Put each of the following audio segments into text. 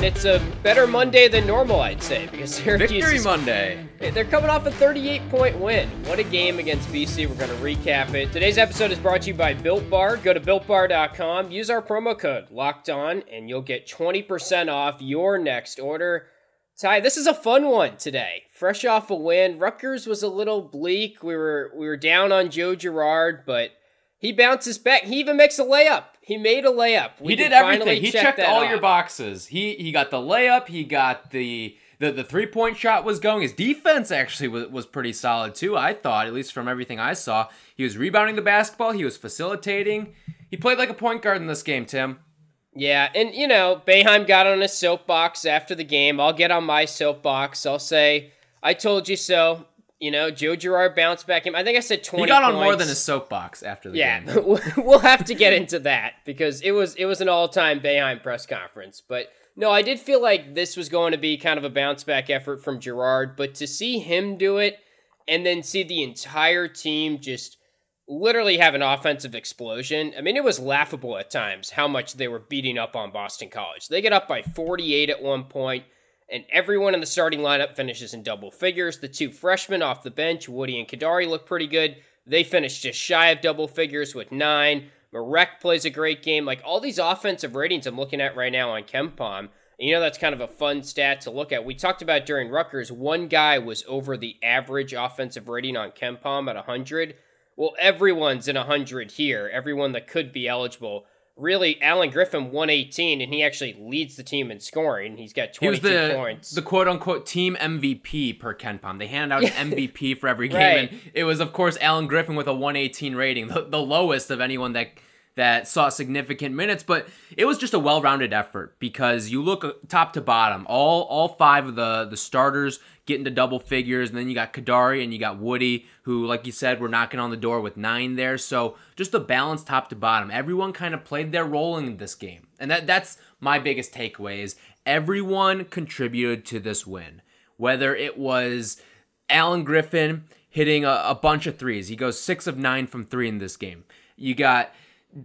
and it's a better Monday than normal, I'd say, because Syracuse Victory is- Monday. They're coming off a 38 point win. What a game against BC. We're going to recap it. Today's episode is brought to you by Built Bar. Go to builtbar.com, use our promo code locked on, and you'll get 20% off your next order. Ty, this is a fun one today. Fresh off a win. Rutgers was a little bleak. We were we were down on Joe Girard, but he bounces back. He even makes a layup. He made a layup. We he did everything. He check checked all off. your boxes. He he got the layup. He got the the, the three point shot was going. His defense actually was, was pretty solid too. I thought, at least from everything I saw, he was rebounding the basketball. He was facilitating. He played like a point guard in this game. Tim. Yeah, and you know, Boeheim got on his soapbox after the game. I'll get on my soapbox. I'll say, I told you so. You know, Joe Girard bounced back in. I think I said 20 He got on more than a soapbox after the Yeah, game. we'll have to get into that because it was it was an all-time Boeheim press conference. But no, I did feel like this was going to be kind of a bounce back effort from Girard, but to see him do it and then see the entire team just literally have an offensive explosion. I mean, it was laughable at times how much they were beating up on Boston College. They get up by 48 at one point, and everyone in the starting lineup finishes in double figures. The two freshmen off the bench, Woody and Kadary, look pretty good. They finish just shy of double figures with nine. Marek plays a great game. Like all these offensive ratings I'm looking at right now on KenPom, you know that's kind of a fun stat to look at. We talked about during Rutgers, one guy was over the average offensive rating on KenPom at 100. Well, everyone's in 100 here, everyone that could be eligible. Really, Alan Griffin 118, and he actually leads the team in scoring. He's got He was 22 the points. the quote unquote team MVP per KenPom. They hand out an MVP for every game, Right. and it was of course Alan Griffin with a 118 rating, the, the lowest of anyone that that saw significant minutes. But it was just a well-rounded effort because you look uh, top to bottom, all all five of the the starters get into double figures, and then you got Kadary and you got Woody, who, like you said, were knocking on the door with nine there. So just the balance top to bottom. Everyone kind of played their role in this game, and that that's my biggest takeaway is everyone contributed to this win. Whether it was Alan Griffin hitting a, a bunch of threes, he goes six of nine from three in this game. You got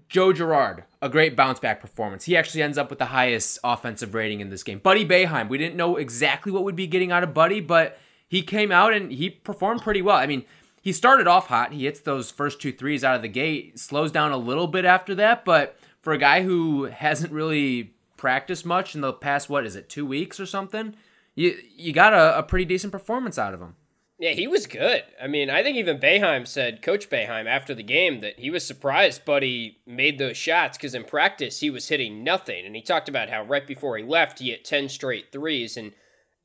Joe Girard, a great bounce back performance. He actually ends up with the highest offensive rating in this game. Buddy Boeheim, we didn't know exactly what we'd be getting out of Buddy, but he came out and he performed pretty well. I mean, he started off hot. He hits those first two threes out of the gate, slows down a little bit after that, but for a guy who hasn't really practiced much in the past, what is it, two weeks or something? You you got a, a pretty decent performance out of him. Yeah, he was good. I mean, I think even Boeheim said, Coach Boeheim, after the game, that he was surprised Buddy made those shots because in practice he was hitting nothing. And he talked about how right before he left, he hit 10 straight threes. And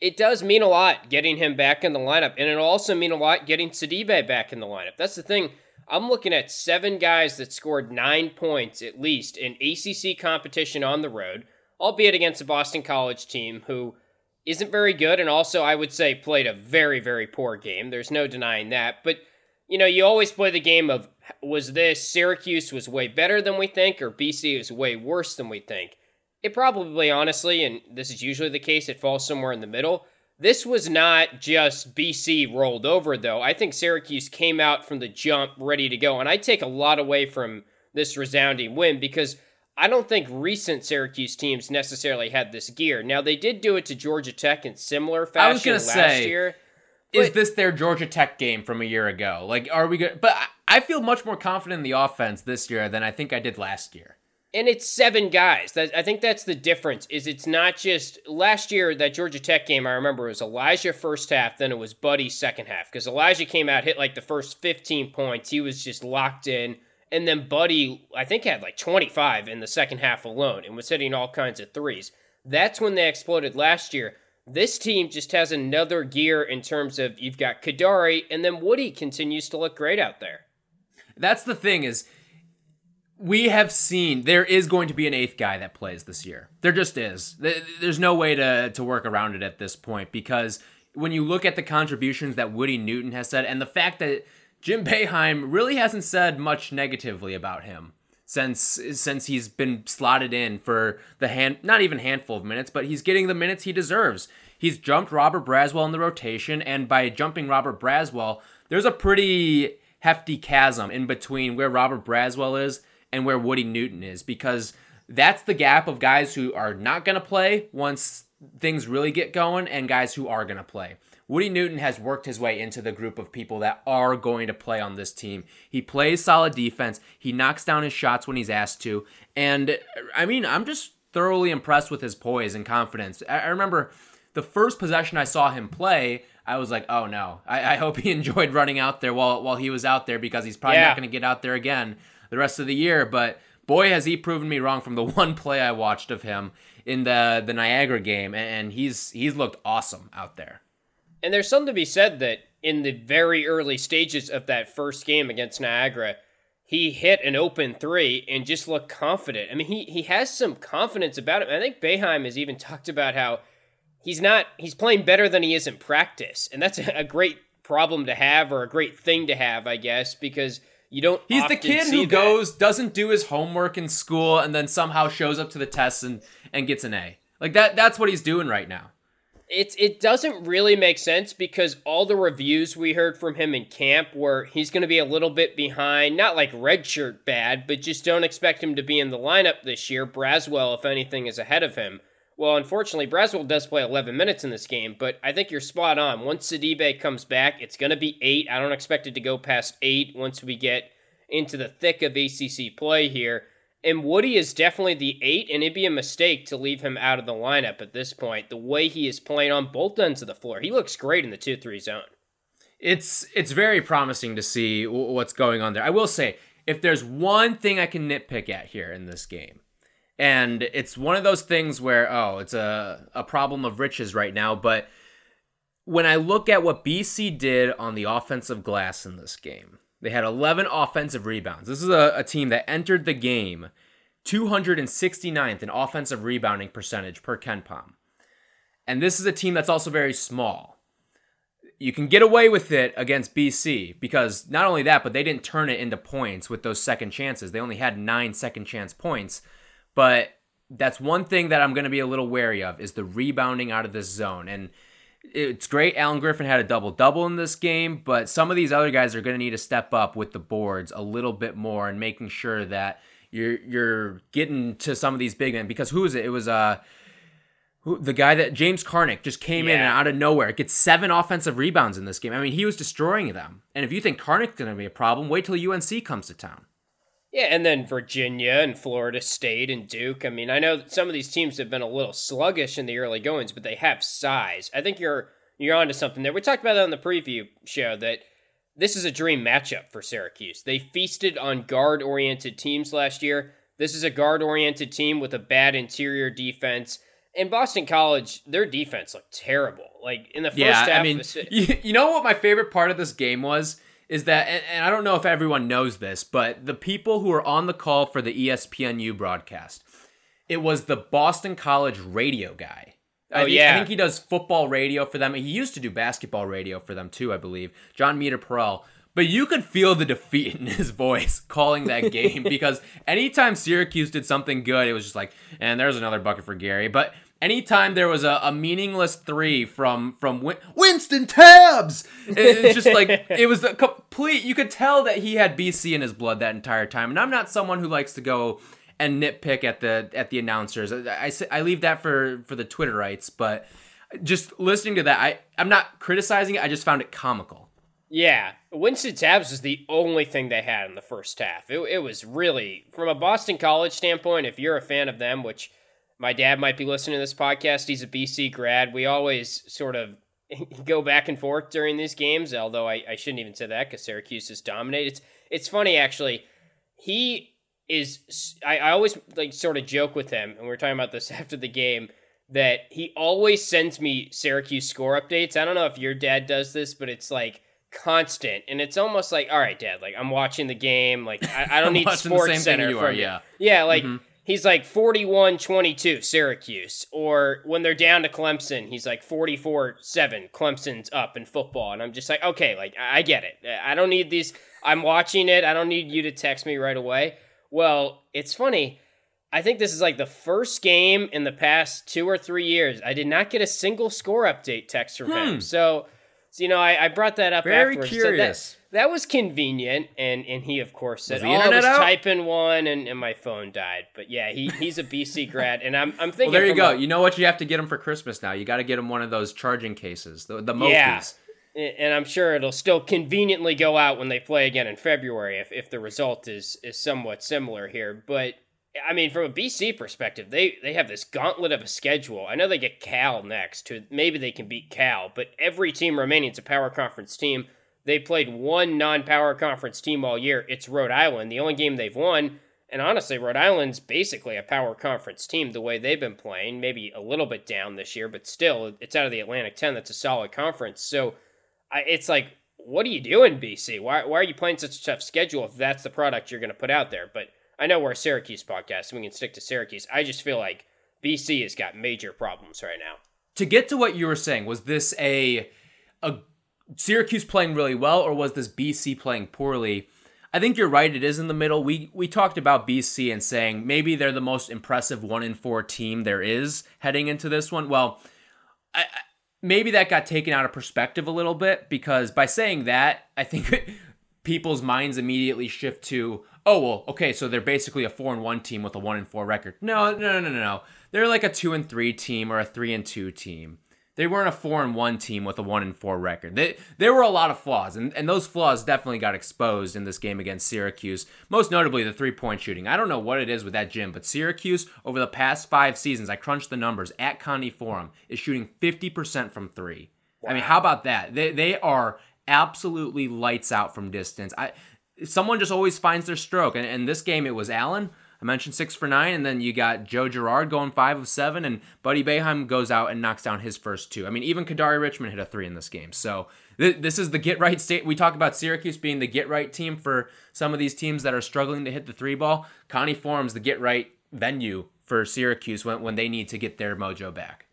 it does mean a lot getting him back in the lineup. And it'll also mean a lot getting Sidibe back in the lineup. That's the thing. I'm looking at seven guys that scored nine points at least in ACC competition on the road, albeit against a Boston College team who isn't very good and also I would say played a very very poor game. There's no denying that. But you know, you always play the game of was this Syracuse was way better than we think or BC is way worse than we think. It probably honestly and this is usually the case it falls somewhere in the middle. This was not just BC rolled over though. I think Syracuse came out from the jump ready to go and I take a lot away from this resounding win because I don't think recent Syracuse teams necessarily had this gear. Now they did do it to Georgia Tech in similar fashion I was gonna last say, year. Is But- this their Georgia Tech game from a year ago? Like, are we good? But I- I feel much more confident in the offense this year than I think I did last year. And it's seven guys. That I think that's the difference. Is it's not just last year that Georgia Tech game. I remember it was Elijah first half, then it was Buddy second half because Elijah came out hit like the first fifteen points. He was just locked in, and then Buddy I think had like twenty five in the second half alone and was hitting all kinds of threes. That's when they exploded last year. This team just has another gear in terms of you've got Kadary, and then Woody continues to look great out there. That's the thing is we have seen there is going to be an eighth guy that plays this year. There just is. There's no way to to work around it at this point because when you look at the contributions that Woody Newton has said and the fact that Jim Boeheim really hasn't said much negatively about him since since he's been slotted in for the hand not even handful of minutes, but he's getting the minutes he deserves. He's jumped Robert Braswell in the rotation, and by jumping Robert Braswell, there's a pretty hefty chasm in between where Robert Braswell is and where Woody Newton is because that's the gap of guys who are not going to play once things really get going and guys who are going to play. Woody Newton has worked his way into the group of people that are going to play on this team. He plays solid defense. He knocks down his shots when he's asked to. And I mean, I'm just thoroughly impressed with his poise and confidence. I, remember the first possession I saw him play, I was like, oh no. I, I hope he enjoyed running out there while while he was out there because he's probably yeah. not going to get out there again the rest of the year. But boy, has he proven me wrong from the one play I watched of him in the the Niagara game, and he's he's looked awesome out there. And there's something to be said that in the very early stages of that first game against Niagara, he hit an open three and just looked confident. I mean, he he has some confidence about him. I think Boeheim has even talked about how he's not he's playing better than he is in practice, and that's a great problem to have or a great thing to have, I guess, because you don't. He's the kid who that. goes, doesn't do his homework in school, and then somehow shows up to the test and and gets an A. Like that. That's what he's doing right now. It it doesn't really make sense because all the reviews we heard from him in camp were he's going to be a little bit behind, not like redshirt bad, but just don't expect him to be in the lineup this year. Braswell, if anything, is ahead of him. Well, unfortunately, Braswell does play 11 minutes in this game, but I think you're spot on. Once Sidibe comes back, it's going to be eight. I don't expect it to go past eight once we get into the thick of ACC play here. And Woody is definitely the eight, and it'd be a mistake to leave him out of the lineup at this point. The way he is playing on both ends of the floor, he looks great in the two-three zone. It's it's very promising to see what's going on there. I will say, if there's one thing I can nitpick at here in this game, and it's one of those things where oh it's a, a problem of riches right now but when i look at what bc did on the offensive glass in this game they had 11 offensive rebounds this is a, a team that entered the game 269th in offensive rebounding percentage per KenPom. And this is a team that's also very small. You can get away with it against BC because not only that, but they didn't turn it into points with those second chances. They only had nine second chance points. But that's one thing that I'm going to be a little wary of is the rebounding out of this zone. And it's great Alan Griffin had a double double in this game, but some of these other guys are going to need to step up with the boards a little bit more and making sure that you're you're getting to some of these big men because who is it? It was uh who, the guy that James Karnik just came yeah. in and out of nowhere gets seven offensive rebounds in this game. I mean, he was destroying them. And if you think Karnik's going to be a problem, wait till UNC comes to town. Yeah, and then Virginia and Florida State and Duke. I mean, I know some of these teams have been a little sluggish in the early goings, but they have size. I think you're you're onto something there. We talked about that on the preview show that this is a dream matchup for Syracuse. They feasted on guard-oriented teams last year. This is a guard-oriented team with a bad interior defense. In Boston College, their defense looked terrible. Like in the first yeah, half. I mean, you, you know what my favorite part of this game was is that, and, and, I don't know if everyone knows this, but the people who are on the call for the ESPNU broadcast, it was the Boston College radio guy. Oh, I yeah. I think he does football radio for them. He used to do basketball radio for them too, I believe. Jon Meterparel. But you could feel the defeat in his voice calling that game because anytime Syracuse did something good, it was just like, and there's another bucket for Gary. But anytime there was a, a meaningless three from from Win- Wynston Tabbs, it's just like it was a complete. You could tell that he had BC in his blood that entire time. And I'm not someone who likes to go and nitpick at the at the announcers. I, I, I leave that for for the Twitterites, but just listening to that, I I'm not criticizing it. I just found it comical. Yeah, Wynston Tabbs was the only thing they had in the first half. It, it was really, from a Boston College standpoint, if you're a fan of them, which my dad might be listening to this podcast. He's a BC grad. We always sort of go back and forth during these games, although I, I shouldn't even say that because Syracuse is dominated. It's, it's funny, actually. He is, I, I always like sort of joke with him, and we are talking about this after the game, that he always sends me Syracuse score updates. I don't know if your dad does this, but it's like constant and it's almost like all right dad like i'm watching the game like i, I don't need sports center you are, yeah yeah like mm-hmm he's like 41 22 Syracuse. Or when they're down to Clemson, he's like 44 7. Clemson's up in football. And I'm just like, okay, like, I get it. I don't need these. I'm watching it. I don't need you to text me right away. Well, it's funny. I think this is like the first game in the past two or three years. I did not get a single score update text from him. Hmm. So, so, you know, I, I brought that up Very afterwards. So curious. that, that was convenient, and and he of course said, Was "Oh, I was out?" typing one, and, and my phone died." But yeah, he he's a BC grad, and I'm I'm thinking. Well, there you go. a- you know what you have to get him for Christmas now. You got to get him one of those charging cases, the the Mophies. Yeah. and I'm sure it'll still conveniently go out when they play again in February if, if the result is is somewhat similar here. But I mean, from a BC perspective, they they have this gauntlet of a schedule. I know they get Cal next. To maybe they can beat Cal, but every team remaining is a power conference team. They played one non-power conference team all year. It's Rhode Island, the only game they've won. And honestly, Rhode Island's basically a power conference team the way they've been playing. Maybe a little bit down this year, but still, it's out of the Atlantic 10. That's a solid conference. So I, it's like, what are you doing, BC? Why, why are you playing such a tough schedule if that's the product you're going to put out there? But I know we're a Syracuse podcast, and we can stick to Syracuse. I just feel like BC has got major problems right now. To get to what you were saying, was this a a Syracuse playing really well, or was this BC playing poorly? I think you're right. It is in the middle. We we talked about BC and saying maybe they're the most impressive one in four team there is heading into this one. Well, I, I- maybe that got taken out of perspective a little bit because by saying that, I think people's minds immediately shift to, oh well, okay, so they're basically a four and one team with a one and four record. No, no, no, no, no. They're like a two and three team or a three and two team. They weren't a four and one team with a one and four record. They, there were a lot of flaws, and, and those flaws definitely got exposed in this game against Syracuse. Most notably, the three point shooting. I don't know what it is with that gym, but Syracuse over the past five seasons, I crunched the numbers at Conte Forum, is shooting fifty percent from three. I mean, how about that? They they are absolutely lights out from distance. I someone just always finds their stroke, and in this game it was Alan. I mentioned six for nine, and then you got Joe Girard going five of seven, and Buddy Boeheim goes out and knocks down his first two. I mean, even Kadary Richmond hit a three in this game. So th- this is the get right state. We talk about Syracuse being the get right team for some of these teams that are struggling to hit the three ball. Conte Forum's, the get right venue for Syracuse when, when they need to get their mojo back.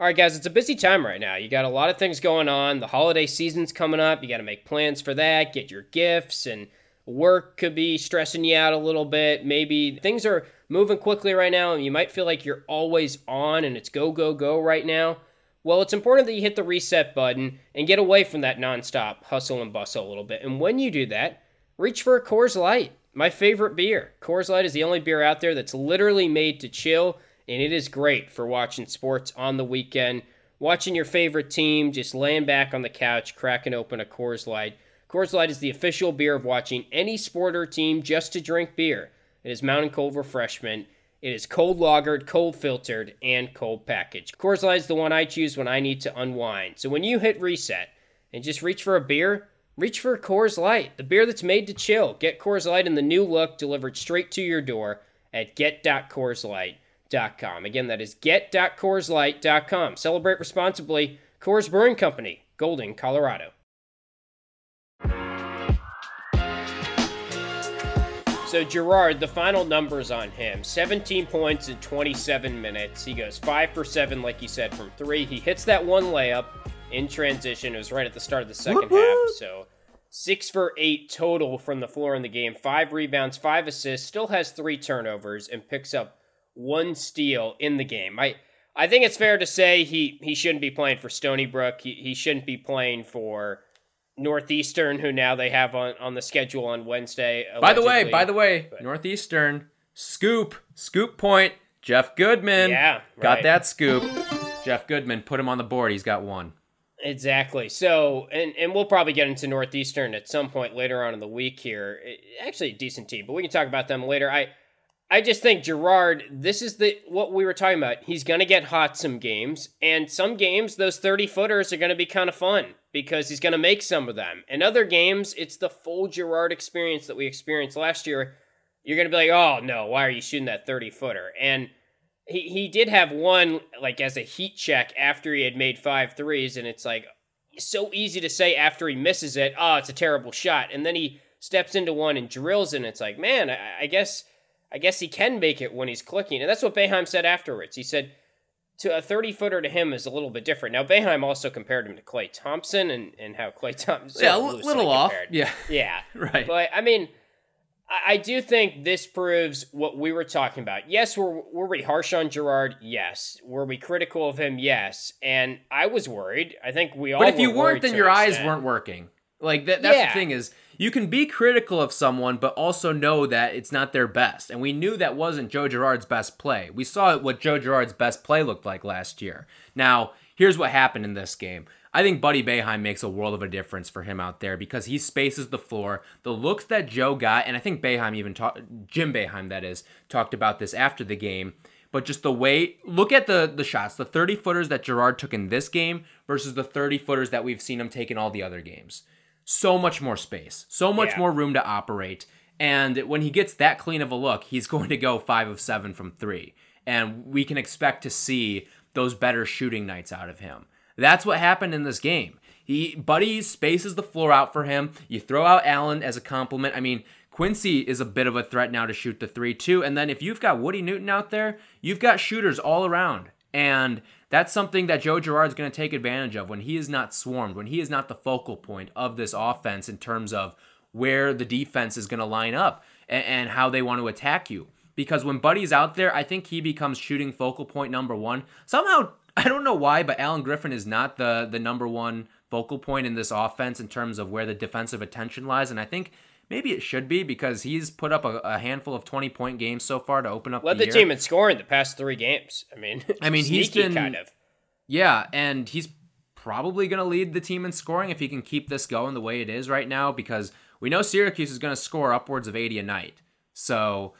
All right, guys, it's a busy time right now. You got a lot of things going on. The holiday season's coming up. You got to make plans for that, get your gifts, and work could be stressing you out a little bit. Maybe things are moving quickly right now, and you might feel like you're always on and it's go, go, go right now. Well, it's important that you hit the reset button and get away from that nonstop hustle and bustle a little bit. And when you do that, reach for a Coors Light, my favorite beer. Coors Light is the only beer out there that's literally made to chill, and it is great for watching sports on the weekend, watching your favorite team, just laying back on the couch, cracking open a Coors Light. Coors Light is the official beer of watching any sport or team just to drink beer. It is mountain cold refreshment. It is cold lagered, cold filtered, and cold packaged. Coors Light is the one I choose when I need to unwind. So when you hit reset and just reach for a beer, reach for Coors Light, the beer that's made to chill. Get Coors Light in the new look delivered straight to your door at get.coorslight.com. Again, that is get.coorslight.com. Celebrate responsibly. Coors Brewing Company, Golden, Colorado. So Girard, the final numbers on him: 17 points in 27 minutes. He goes five for seven, like you said, from three. He hits that one layup in transition. It was right at the start of the second half. So six for eight total from the floor in the game. Five rebounds, five assists. Still has three turnovers and picks up one steal in the game. I I think it's fair to say he he shouldn't be playing for Stony Brook. He he shouldn't be playing for. Northeastern, who now they have on, on the schedule on Wednesday. By the way, by the way, Northeastern scoop, scoop point. Jeff Goodman, Yeah, got that scoop. Jeff Goodman, put him on the board. He's got one. Exactly. So, and and we'll probably get into Northeastern at some point later on in the week here. It- actually, a decent team, but we can talk about them later. I I just think Girard, this is the what we were talking about. He's going to get hot some games, and some games those 30 footers are going to be kind of fun because he's going to make some of them. And other games, it's the full Girard experience that we experienced last year. You're going to be like, "Oh, no, why are you shooting that 30 footer?" And he he did have one like as a heat check after he had made five threes, and it's like so easy to say after he misses it, oh, it's a terrible shot, and then he steps into one and drills, and it's like, man, I, I guess I guess he can make it when he's clicking, and that's what Boeheim said afterwards. He said to a 30 footer to him is a little bit different. Now Boeheim also compared him to Klay Thompson and and how Klay Thompson yeah, a sort of li- loosely little off. compared. Yeah, yeah, right. but I mean, I do think this proves what we were talking about. Yes, were were we harsh on Girard? Yes. Were we critical of him? Yes. And I was worried. I think we all. But if you were weren't, then your eyes extent. weren't working. Like that, that's Yeah. the thing is you can be critical of someone, but also know that it's not their best. And we knew that wasn't Joe Girard's best play. We saw what Joe Girard's best play looked like last year. Now, here's what happened in this game. I think Buddy Boeheim makes a world of a difference for him out there because he spaces the floor. The looks that Joe got, and I think Boeheim even talked, Jim Boeheim, that is, talked about this after the game. But just the way, look at the the shots, the 30 footers that Girard took in this game versus the 30 footers that we've seen him take in all the other games. So much more space, so much Yeah. more room to operate. And when he gets that clean of a look, he's going to go five of seven from three. And we can expect to see those better shooting nights out of him. That's what happened in this game. He Buddy spaces the floor out for him. You throw out Alan as a compliment. I mean, Quincy is a bit of a threat now to shoot the three too. And then if you've got Woody Newton out there, you've got shooters all around. And that's something that Joe Girard's going to take advantage of when he is not swarmed, when he is not the focal point of this offense in terms of where the defense is going to line up and, and how they want to attack you. Because when Buddy's out there, I think he becomes shooting focal point number one. Somehow, I don't know why, but Alan Griffin is not the the number one focal point in this offense in terms of where the defensive attention lies. And I think maybe it should be because he's put up a, a handful of 20 point games so far to open up led the, the team in scoring the past three games. I mean, I mean, he's been- kind of. Yeah, and he's probably going to lead the team in scoring if he can keep this going the way it is right now because we know Syracuse is going to score upwards of 80 a night. So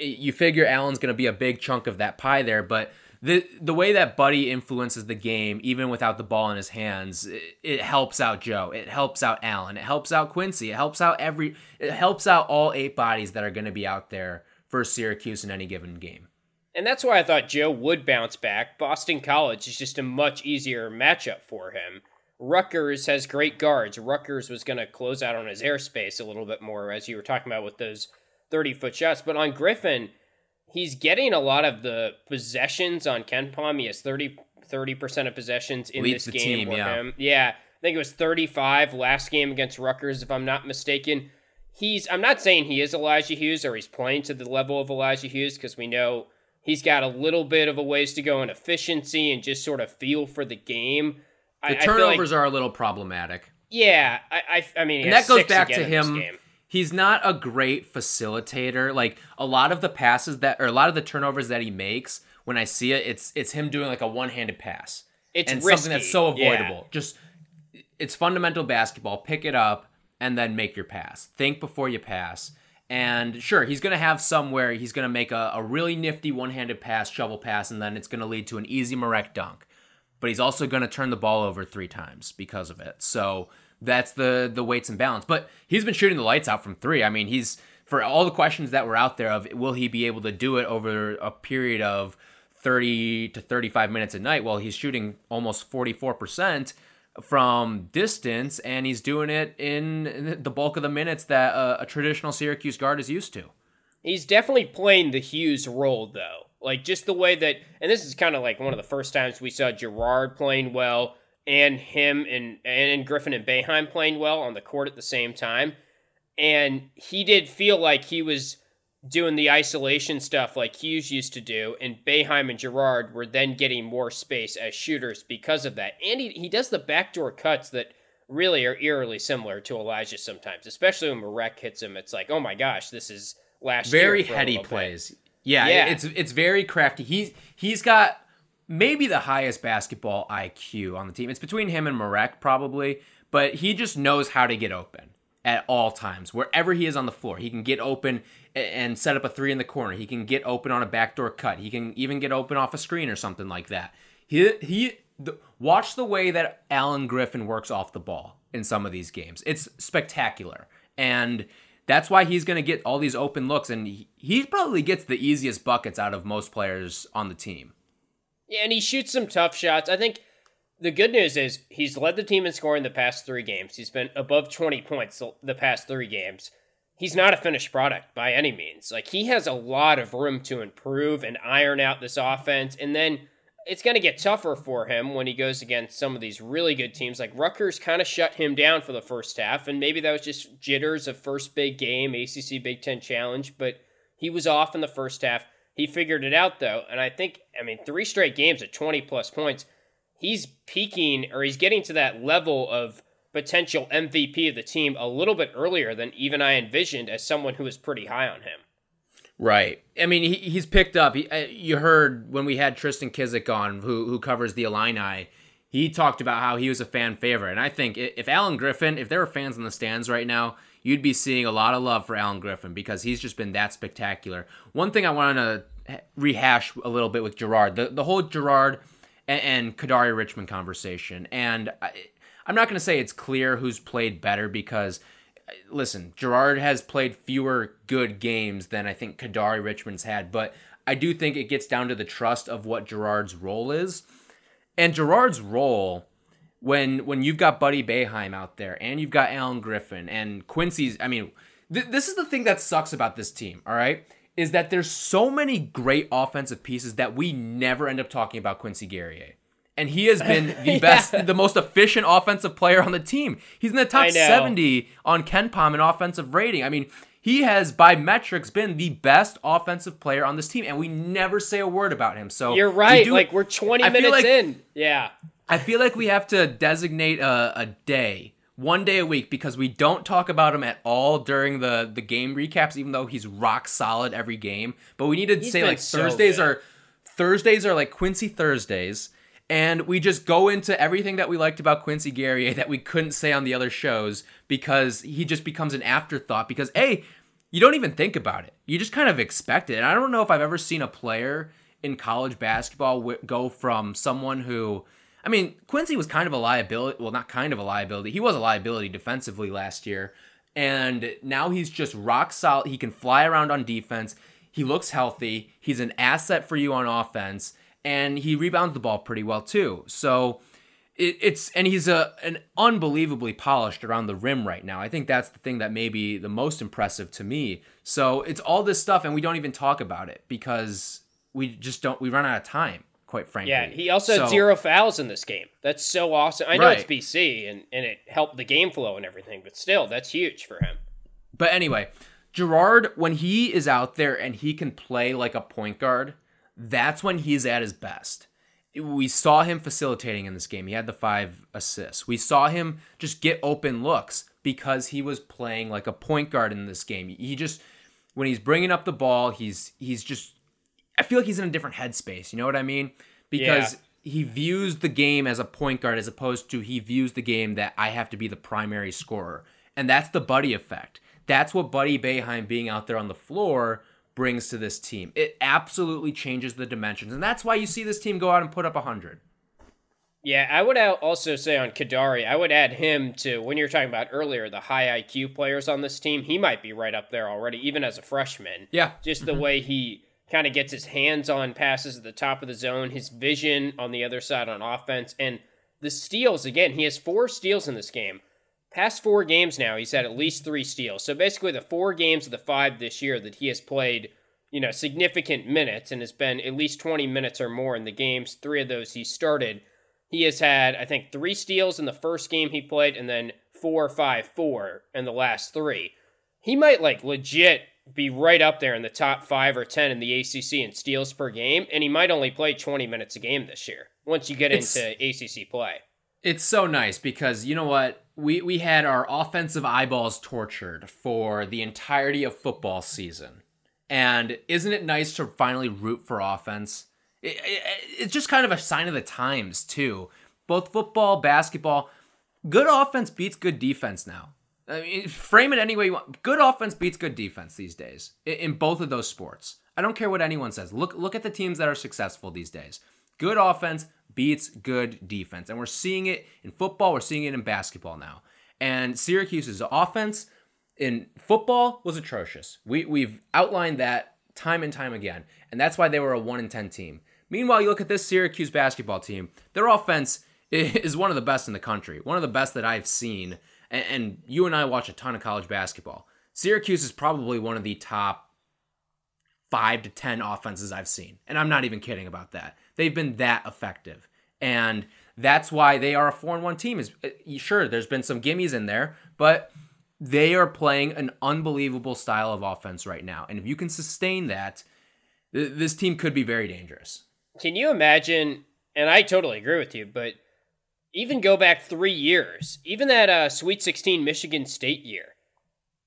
you figure Alan's going to be a big chunk of that pie there, but the the way that Buddy influences the game even without the ball in his hands, it, it helps out Joe. It helps out Alan. It helps out Quincy. It helps out every it helps out all eight bodies that are going to be out there for Syracuse in any given game. And that's why I thought Joe would bounce back. Boston College is just a much easier matchup for him. Rutgers has great guards. Rutgers was going to close out on his airspace a little bit more, as you were talking about with those 30 foot shots. But on Griffin, he's getting a lot of the possessions on KenPom. He has 30, 30% of possessions in Leads this the game. team, for yeah. him. Yeah. I think it was 35 last game against Rutgers, if I'm not mistaken. He's, I'm not saying he is Elijah Hughes or he's playing to the level of Elijah Hughes because we know he's got a little bit of a ways to go in efficiency and just sort of feel for the game. I, The I feel like- turnovers are a little problematic. yeah, I, I, I mean, he and has that goes back to him. He's not a great facilitator. Like a lot of the passes that, or a lot of the turnovers that he makes, when I see it, it's it's him doing like a one-handed pass. It's and risky. something that's so yeah. avoidable. Just it's fundamental basketball. Pick it up and then make your pass. Think before you pass. And sure, he's going to have somewhere he's going to make a, a really nifty one-handed pass, shovel pass, and then it's going to lead to an easy Marek dunk. But he's also going to turn the ball over three times because of it. So that's the the weights and balance. But he's been shooting the lights out from three. I mean, he's for all the questions that were out there of will he be able to do it over a period of 30 to 35 minutes a night? Well, he's shooting almost 44% from distance, and he's doing it in the bulk of the minutes that uh, a traditional Syracuse guard is used to. He's definitely playing the Hughes role, though. Like, just the way that, and this is kind of like one of the first times we saw Girard playing well, and him and, and Griffin and Boeheim playing well on the court at the same time. And he did feel like he was doing the isolation stuff like Hughes used to do, and Boeheim and Girard were then getting more space as shooters because of that. And he, he does the backdoor cuts that really are eerily similar to Elijah sometimes, especially when Marek hits him. It's like, oh my gosh, this is last year very heady bit. plays. Yeah, Yeah. it's it's very crafty. He's he's got maybe the highest basketball IQ on the team. It's between him and Marek probably, but he just knows how to get open at all times. Wherever he is on the floor, he can get open and set up a three in the corner. He can get open on a backdoor cut. He can even get open off a screen or something like that. He he the, watch the way that Alan Griffin works off the ball in some of these games. It's spectacular. And that's why he's going to get all these open looks and he, he probably gets the easiest buckets out of most players on the team. Yeah, and he shoots some tough shots. I think the good news is he's led the team in scoring the past three games. He's been above 20 points the- past three games. He's not a finished product by any means. Like, he has a lot of room to improve and iron out this offense. And then it's going to get tougher for him when he goes against some of these really good teams. Like Rutgers kind of shut him down for the first half, and maybe that was just jitters of first big game, ACC Big Ten Challenge, but he was off in the first half. He figured it out though, and I think, I mean, three straight games at 20 plus points, he's peaking or he's getting to that level of potential MVP of the team a little bit earlier than even I envisioned as someone who was pretty high on him. Right. I mean, he, he's picked up. He, uh, you heard when we had Tristan Kizik on, who who covers the Illini. He talked about how he was a fan favorite, and I think if Alan Griffin, if there were fans in the stands right now, you'd be seeing a lot of love for Alan Griffin because he's just been that spectacular. One thing I want to rehash a little bit with Girard, the the whole Girard and, and Kadary Richmond conversation, and I, I'm not going to say it's clear who's played better because uh, listen, Girard has played fewer good games than I think Kadary Richmond's had, but I do think it gets down to the trust of what Girard's role is. And Girard's role, when when you've got Buddy Boeheim out there and you've got Alan Griffin and Quincy's, I mean, th- this is the thing that sucks about this team, all right? Is that there's so many great offensive pieces that we never end up talking about Quincy Guerrier and he has been the yeah. best, the most efficient offensive player on the team. He's in the top 70 on KenPom in offensive rating. I mean, he has, by metrics, been the best offensive player on this team, and we never say a word about him. So you're right. Do, like we're 20 I minutes like, in. Yeah. I feel like we have to designate a, a day one day a week because we don't talk about him at all during the the game recaps even though he's rock solid every game. But we need to he's say like so thursdays good. are thursdays are like quincy thursdays and we just go into everything that we liked about Quincy Guerrier that we couldn't say on the other shows because he just becomes an afterthought because a you don't even think about it. You just kind of expect it. And i don't know if i've ever seen a player in college basketball go from someone who i mean quincy was kind of a liability well not kind of a liability he was a liability defensively last year and now he's just rock solid he can fly around on defense he looks healthy he's an asset for you on offense and he rebounds the ball pretty well too. So it, it's and he's a an unbelievably polished around the rim right now. I think that's the thing that may be the most impressive to me. So it's all this stuff, and we don't even talk about it because we just don't. We run out of time. Quite frankly. Yeah, he also so, had zero fouls in this game. That's so awesome. I know right. it's BC and, and it helped the game flow and everything, but still, that's huge for him. But anyway, Girard, when he is out there and he can play like a point guard, that's when he's at his best. We saw him facilitating in this game. He had the five assists. We saw him just get open looks because he was playing like a point guard in this game. He just when he's bringing up the ball, he's he's just I feel like he's in a different headspace. You know what I mean? Because yeah. he views the game as a point guard as opposed to he views the game that I have to be the primary scorer. And that's the buddy effect. That's what Buddy Boeheim being out there on the floor brings to this team. It absolutely changes the dimensions, and that's why you see this team go out and put up 100. Yeah, I would also say on Kadary, I would add him to when you're talking about earlier the high IQ players on this team. He might be right up there already, even as a freshman. Yeah, just the mm-hmm. way he kind of gets his hands on passes at the top of the zone, his vision on the other side on offense, and the steals. Again, he has four steals in this game. Past four games now, he's had at least three steals. So basically, the four games of the five this year that he has played, you know, significant minutes and has been at least 20 minutes or more in the games, three of those he started. He has had, I think, three steals in the first game he played and then four, five, four in the last three. He might, like, legit be right up there in the top five or 10 in the ACC in steals per game, and he might only play 20 minutes a game this year once you get it's, into ACC play. It's so nice because you know what? We we had our offensive eyeballs tortured for the entirety of football season. And isn't it nice to finally root for offense? It, it, it's just kind of a sign of the times, too. Both football, basketball, good offense beats good defense now. I mean, frame it any way you want. Good offense beats good defense these days in, in both of those sports. I don't care what anyone says. Look look at the teams that are successful these days. Good offense beats good defense. And we're seeing it in football, we're seeing it in basketball now. And Syracuse's offense in football was atrocious. We, we've outlined that time and time again. And that's why they were a 1 in 10 team. Meanwhile, you look at this Syracuse basketball team, their offense is one of the best in the country, one of the best that I've seen. And, and you and I watch a ton of college basketball. Syracuse is probably one of the top five to 10 offenses I've seen. And I'm not even kidding about that. They've been that effective. And that's why they are a 4 and 1 team. Is uh, Sure, there's been some gimmies in there, but they are playing an unbelievable style of offense right now. And if you can sustain that, th- this team could be very dangerous. Can you imagine? And I totally agree with you, but even go back three years, even that uh, Sweet 16 Michigan State year.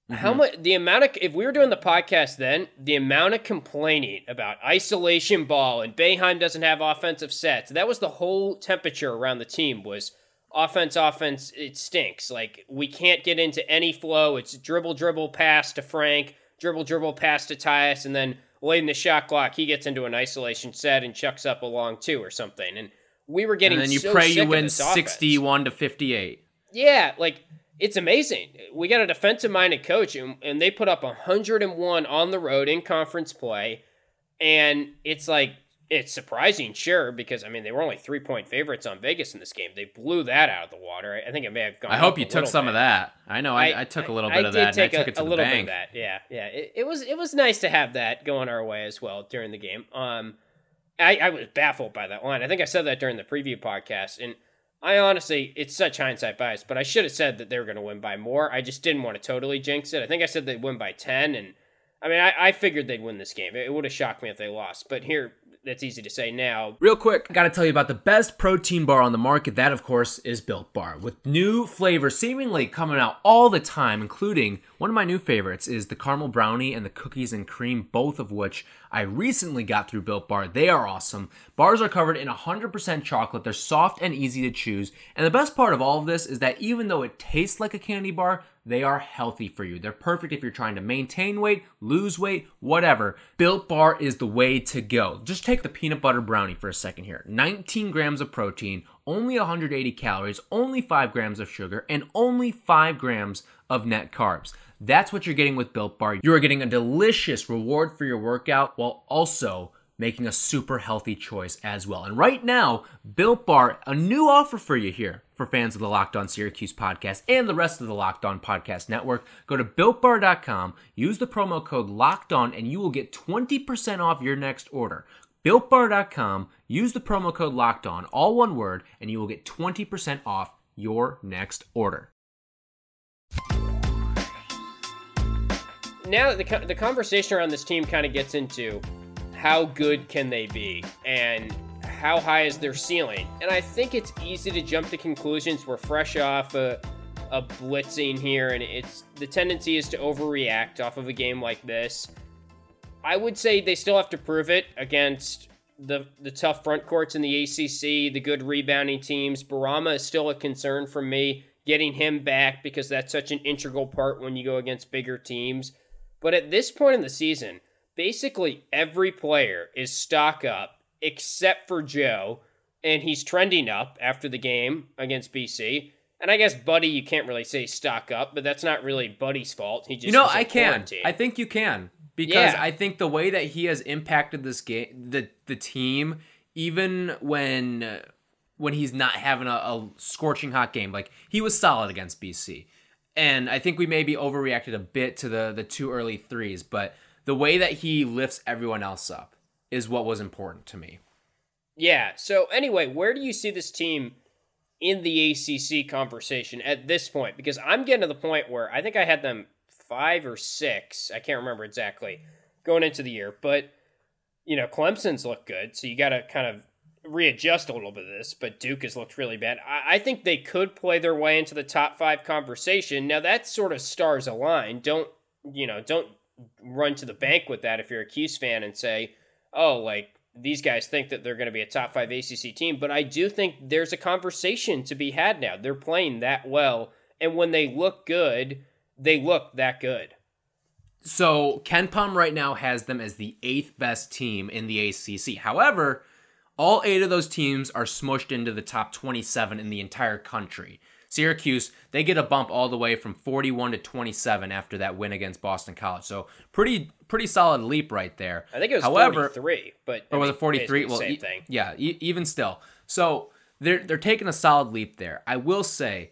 Mm-hmm. How much the amount of if we were doing the podcast then, the amount of complaining about isolation ball and Boeheim doesn't have offensive sets. That was the whole temperature around the team was offense, offense, it stinks. Like we can't get into any flow. It's dribble, dribble, pass to Frank, dribble, dribble, pass to Tyus, and then late in the shot clock, he gets into an isolation set and chucks up a long two or something. And we were getting and then you so pray you win this offense. 61 to 58. Yeah, like it's amazing. We got a defensive minded coach, and, and they put up 101 on the road in conference play. And it's like, it's surprising, sure, because I mean, they were only three point favorites on Vegas in this game. They blew that out of the water. I think it may have gone. I hope you took some bit. of that. I know. I, I, took a little bit I of that. Take and I took a, it to a the little bank. bit of that. Yeah, yeah. It, it was it was nice to have that going our way as well during the game. Um, I, I was baffled by that line. I think I said that during the preview podcast, and I honestly, it's such hindsight bias, but I should have said that they were going to win by more. I just didn't want to totally jinx it. I think I said they'd win by 10, and I mean, I, I figured they'd win this game. It, it would have shocked me if they lost, but here, that's easy to say now. Real quick, I gotta tell you about the best protein bar on the market. That, of course, is Built Bar, with new flavors seemingly coming out all the time, including one of my new favorites is the caramel brownie and the cookies and cream, both of which I recently got through Built Bar. They are awesome. Bars are covered in 100% chocolate. They're soft and easy to choose. And the best part of all of this is that even though it tastes like a candy bar, they are healthy for you. They're perfect if you're trying to maintain weight, lose weight, whatever. Built Bar is the way to go. Just take the peanut butter brownie for a second here 19 grams of protein, only 180 calories, only 5 grams of sugar, and only 5 grams of net carbs. That's what you're getting with Built Bar. You are getting a delicious reward for your workout while also making a super healthy choice as well. And right now, Built Bar, a new offer for you here for fans of the Locked On Syracuse podcast and the rest of the Locked On Podcast Network. Go to builtbar.com, use the promo code Locked On, and you will get 20% off your next order. BuiltBar.com, use the promo code Locked On, all one word, and you will get 20% off your next order. Now, the, the conversation around this team kind of gets into how good can they be and how high is their ceiling. And I think it's easy to jump to conclusions. We're fresh off a, a blitzing here, and it's the tendency is to overreact off of a game like this. I would say they still have to prove it against the the tough front courts in the ACC, the good rebounding teams. Bourama is still a concern for me. Getting him back because that's such an integral part when you go against bigger teams. But at this point in the season, basically every player is stock up except for Joe, and he's trending up after the game against BC. And I guess Buddy, you can't really say stock up, but that's not really Buddy's fault. He just You know, I can. quarantine. I think you can because Yeah. I think the way that he has impacted this game, the the team, even when when he's not having a, a scorching hot game, like he was solid against BC, and I think we maybe overreacted a bit to the the two early threes, but the way that he lifts everyone else up is what was important to me. Yeah. So anyway, where do you see this team in the ACC conversation at this point? Because I'm getting to the point where I think I had them five or six. I can't remember exactly going into the year, but you know, Clemson's looked good, so you got to kind of readjust a little bit of this. But Duke has looked really bad. I, I think they could play their way into the top five conversation. Now that's sort of stars align. Don't you know? Don't run to the bank with that if you're a Cuse fan and say, oh, like these guys think that they're going to be a top five ACC team, but I do think there's a conversation to be had now. They're playing that well, and when they look good, they look that good. So KenPom right now has them as the eighth best team in the ACC. However, all eight of those teams are smushed into the top 27 in the entire country. Syracuse, they get a bump all the way from 41 to 27 after that win against Boston College. So pretty pretty solid leap right there. I think it was However, 43, but or was it 43? Well, same e- thing. yeah, e- even still. So they're they're taking a solid leap there. I will say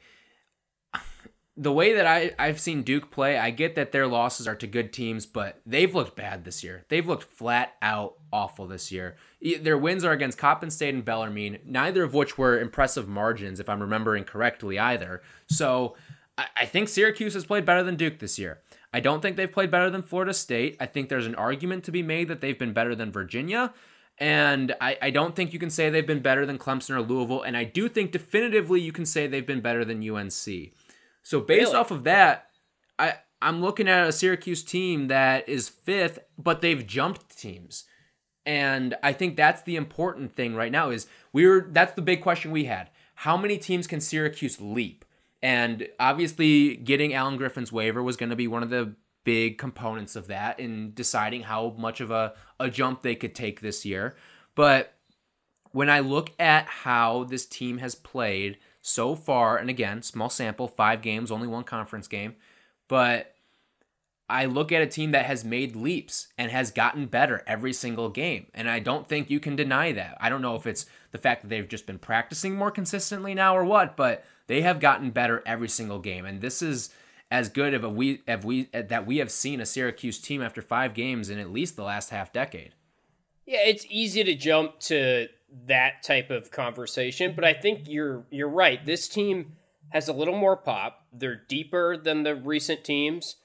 the way that I, I've seen Duke play, I get that their losses are to good teams, but they've looked bad this year. They've looked flat out awful this year. Their wins are against Coppin State and Bellarmine, neither of which were impressive margins, if I'm remembering correctly, either. So I, I think Syracuse has played better than Duke this year. I don't think they've played better than Florida State. I think there's an argument to be made that they've been better than Virginia. And I, I don't think you can say they've been better than Clemson or Louisville. And I do think definitively you can say they've been better than UNC. So based really? off of that, I I'm looking at a Syracuse team that is fifth, but they've jumped teams. And I think that's the important thing right now is we're that's the big question we had. How many teams can Syracuse leap? And obviously getting Alan Griffin's waiver was going to be one of the big components of that in deciding how much of a, a jump they could take this year. But when I look at how this team has played so far, and again, small sample, five games, only one conference game, but I look at a team that has made leaps and has gotten better every single game. And I don't think you can deny that. I don't know if it's the fact that they've just been practicing more consistently now or what, but they have gotten better every single game. And this is as good of a we have we that we have seen a Syracuse team after 5 games in at least the last half decade. Yeah, it's easy to jump to that type of conversation, but I think you're you're right. This team has a little more pop. They're deeper than the recent teams,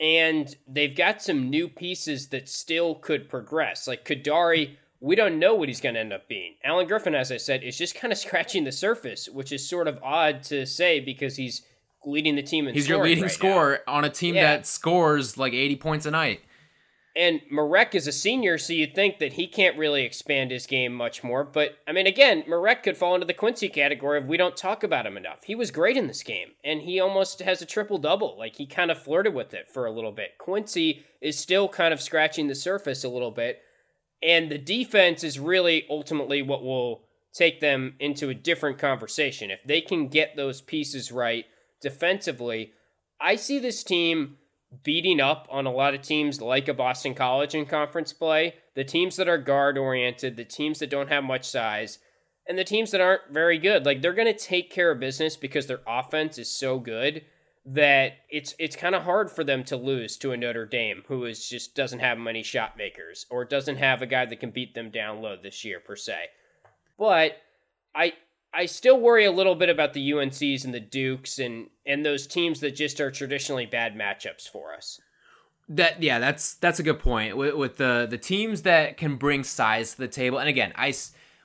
and they've got some new pieces that still could progress. Like Kadary, we don't know what he's going to end up being. Alan Griffin, as I said, is just kind of scratching the surface, which is sort of odd to say because he's leading the team in. He's your leading right scorer now. on a team yeah. that scores like eighty points a night. And Marek is a senior, so you'd think that he can't really expand his game much more. But I mean, again, Marek could fall into the Quincy category if we don't talk about him enough. He was great in this game, and he almost has a triple double. Like he kind of flirted with it for a little bit. Quincy is still kind of scratching the surface a little bit, and the defense is really ultimately what will take them into a different conversation. If they can get those pieces right defensively, I see this team beating up on a lot of teams like a Boston College in conference play, the teams that are guard oriented, the teams that don't have much size, and the teams that aren't very good. Like they're going to take care of business because their offense is so good that it's it's kind of hard for them to lose to a Notre Dame who is just doesn't have many shot makers or doesn't have a guy that can beat them down low this year per se. But I I still worry a little bit about the UNCs and the Dukes and and those teams that just are traditionally bad matchups for us. That yeah, that's that's a good point. With, with the the teams that can bring size to the table, and again, I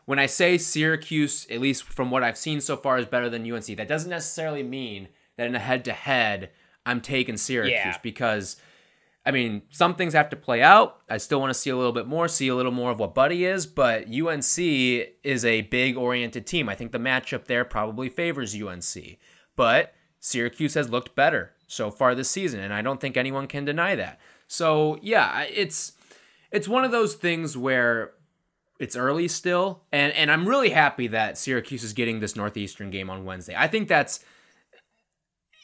when I say Syracuse, at least from what I've seen so far, is better than UNC, that doesn't necessarily mean that in a head to head, I'm taking Syracuse yeah. because I mean, some things have to play out. I still want to see a little bit more, see a little more of what Buddy is, but UNC is a big oriented team. I think the matchup there probably favors UNC. But Syracuse has looked better so far this season, and I don't think anyone can deny that. So, yeah, it's it's one of those things where it's early still, and and I'm really happy that Syracuse is getting this Northeastern game on Wednesday. I think that's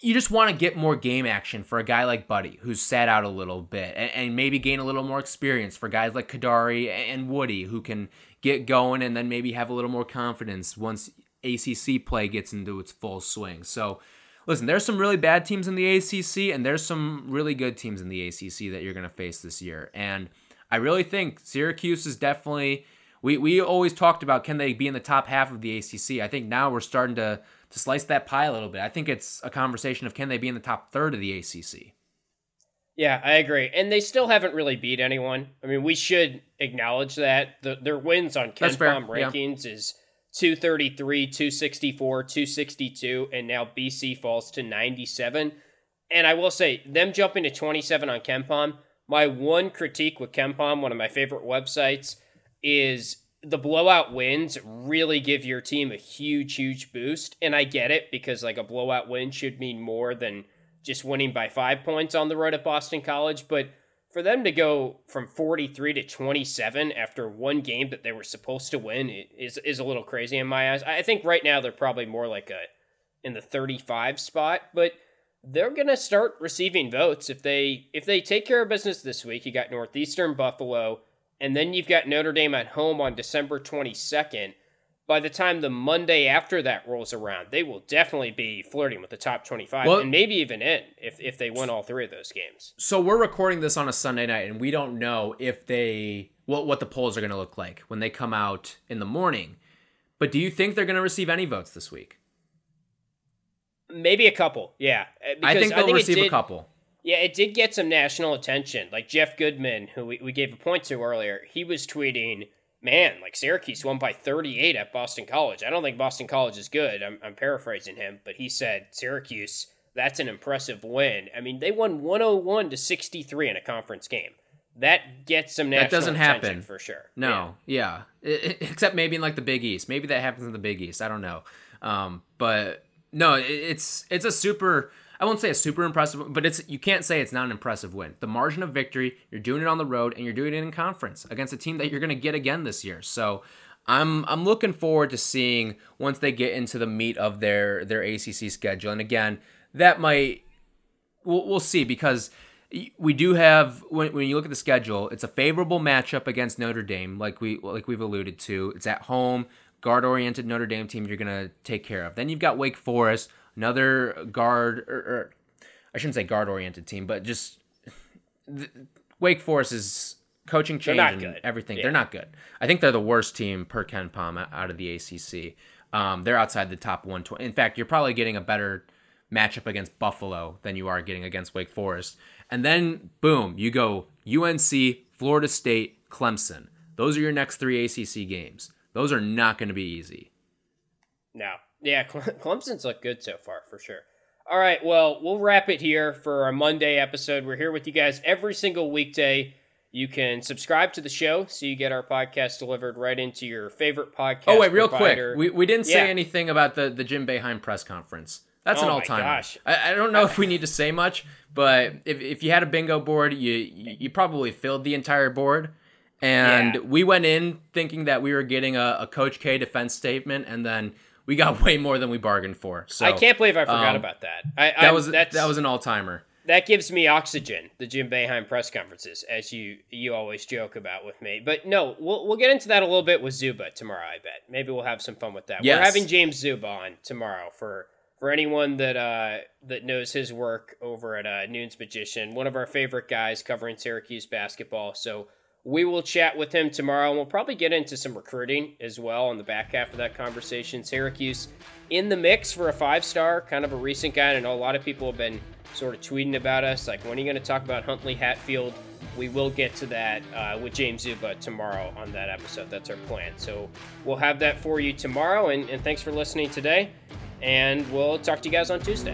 you just want to get more game action for a guy like Buddy, who's sat out a little bit, and, and, maybe gain a little more experience for guys like Kadary and Woody, who can get going and then maybe have a little more confidence once ACC play gets into its full swing. So, listen, there's some really bad teams in the ACC, and there's some really good teams in the ACC that you're going to face this year. And I really think Syracuse is definitely. We, we always talked about can they be in the top half of the ACC. I think now we're starting to to slice that pie a little bit. I think it's a conversation of can they be in the top third of the ACC. Yeah, I agree. And they still haven't really beat anyone. I mean, we should acknowledge that. The, their wins on KenPom rankings yeah. is 233, 264, 262, and now BC falls to 97. And I will say, them jumping to 27 on KenPom, my one critique with KenPom, one of my favorite websites, is the blowout wins really give your team a huge, huge boost. And I get it because like a blowout win should mean more than just winning by five points on the road at Boston College. But for them to go from 43 to 27 after one game that they were supposed to win is is a little crazy in my eyes. I think right now they're probably more like a in the 35 spot, but they're going to start receiving votes if they if they take care of business this week. You got Northeastern Buffalo, and then you've got Notre Dame at home on December 22nd. by the time the Monday after that rolls around, they will definitely be flirting with the top 25 Well- and maybe even in if, if they win all three of those games. So we're recording this on a Sunday night, and we don't know if they what what the polls are going to look like when they come out in the morning. But do you think they're going to receive any votes this week? Maybe a couple, yeah. I think they'll it receive did- a couple. Yeah, it did get some national attention. Like Jeff Goodman, who we, we gave a point to earlier, he was tweeting, man, like Syracuse won by 38 at Boston College. I don't think Boston College is good. I'm, I'm paraphrasing him, but he said, Syracuse, that's an impressive win. I mean, they won 101 to 63 in a conference game. That gets some national That doesn't attention happen. for sure. No, yeah, I- I- except maybe in like the Big East. Maybe that happens in the Big East. I don't know. Um, but no, it- it's it's a super. I won't say a super impressive, but it's you can't say it's not an impressive win. The margin of victory, you're doing it on the road, and you're doing it in conference against a team that you're going to get again this year. So. I'm I'm looking forward to seeing once they get into the meat of their their ACC schedule, and again, that might we'll, we'll see because we do have when, when you look at the schedule it's a favorable matchup against notre dame like we like we've alluded to it's at home guard oriented notre dame team you're gonna take care of then you've got wake forest another guard or, or i shouldn't say guard oriented team but just th- wake forest is coaching change and good. everything Yeah. they're not good i think they're the worst team per KenPom out of the acc um, they're outside the top 120 in fact you're probably getting a better matchup against Buffalo than you are getting against Wake Forest. And then, boom, you go UNC, Florida State, Clemson. Those are your next three ACC games. Those are not going to be easy. No. Yeah, Clemson's looked good so far, for sure. All right, well, we'll wrap it here for our Monday episode. We're here with you guys every single weekday. You can subscribe to the show so you get our podcast delivered right into your favorite podcast. Oh, wait, real provider. quick. We, we didn't say Yeah. anything about the, the Jim Boeheim press conference. That's an Oh my all time. gosh. I, I don't know if we need to say much, but if, if you had a bingo board, you, you, you probably filled the entire board. And Yeah. we went in thinking that we were getting a, a Coach K defense statement, and then we got way more than we bargained for. So I can't believe I forgot um, about that. I, That I'm- was that's, that was an all timer. that gives me oxygen. The Jim Boeheim press conferences, as you you always joke about with me. But no, we'll we'll get into that a little bit with Zuba tomorrow. I bet maybe we'll have some fun with that. Yes. We're having James Zuba on tomorrow for for anyone that uh that knows his work over at uh, Nunes Magician, one of our favorite guys covering Syracuse basketball. So. We will chat with him tomorrow, and we'll probably get into some recruiting as well on the back half of that conversation. Syracuse in the mix for a five star, kind of a recent guy. I know a lot of people have been sort of tweeting about us, like, when are you going to talk about Huntley Hatfield? We will get to that uh, with James Zuba tomorrow on that episode. That's our plan. So we'll have that for you tomorrow, and, and thanks for listening today. And we'll talk to you guys on Tuesday.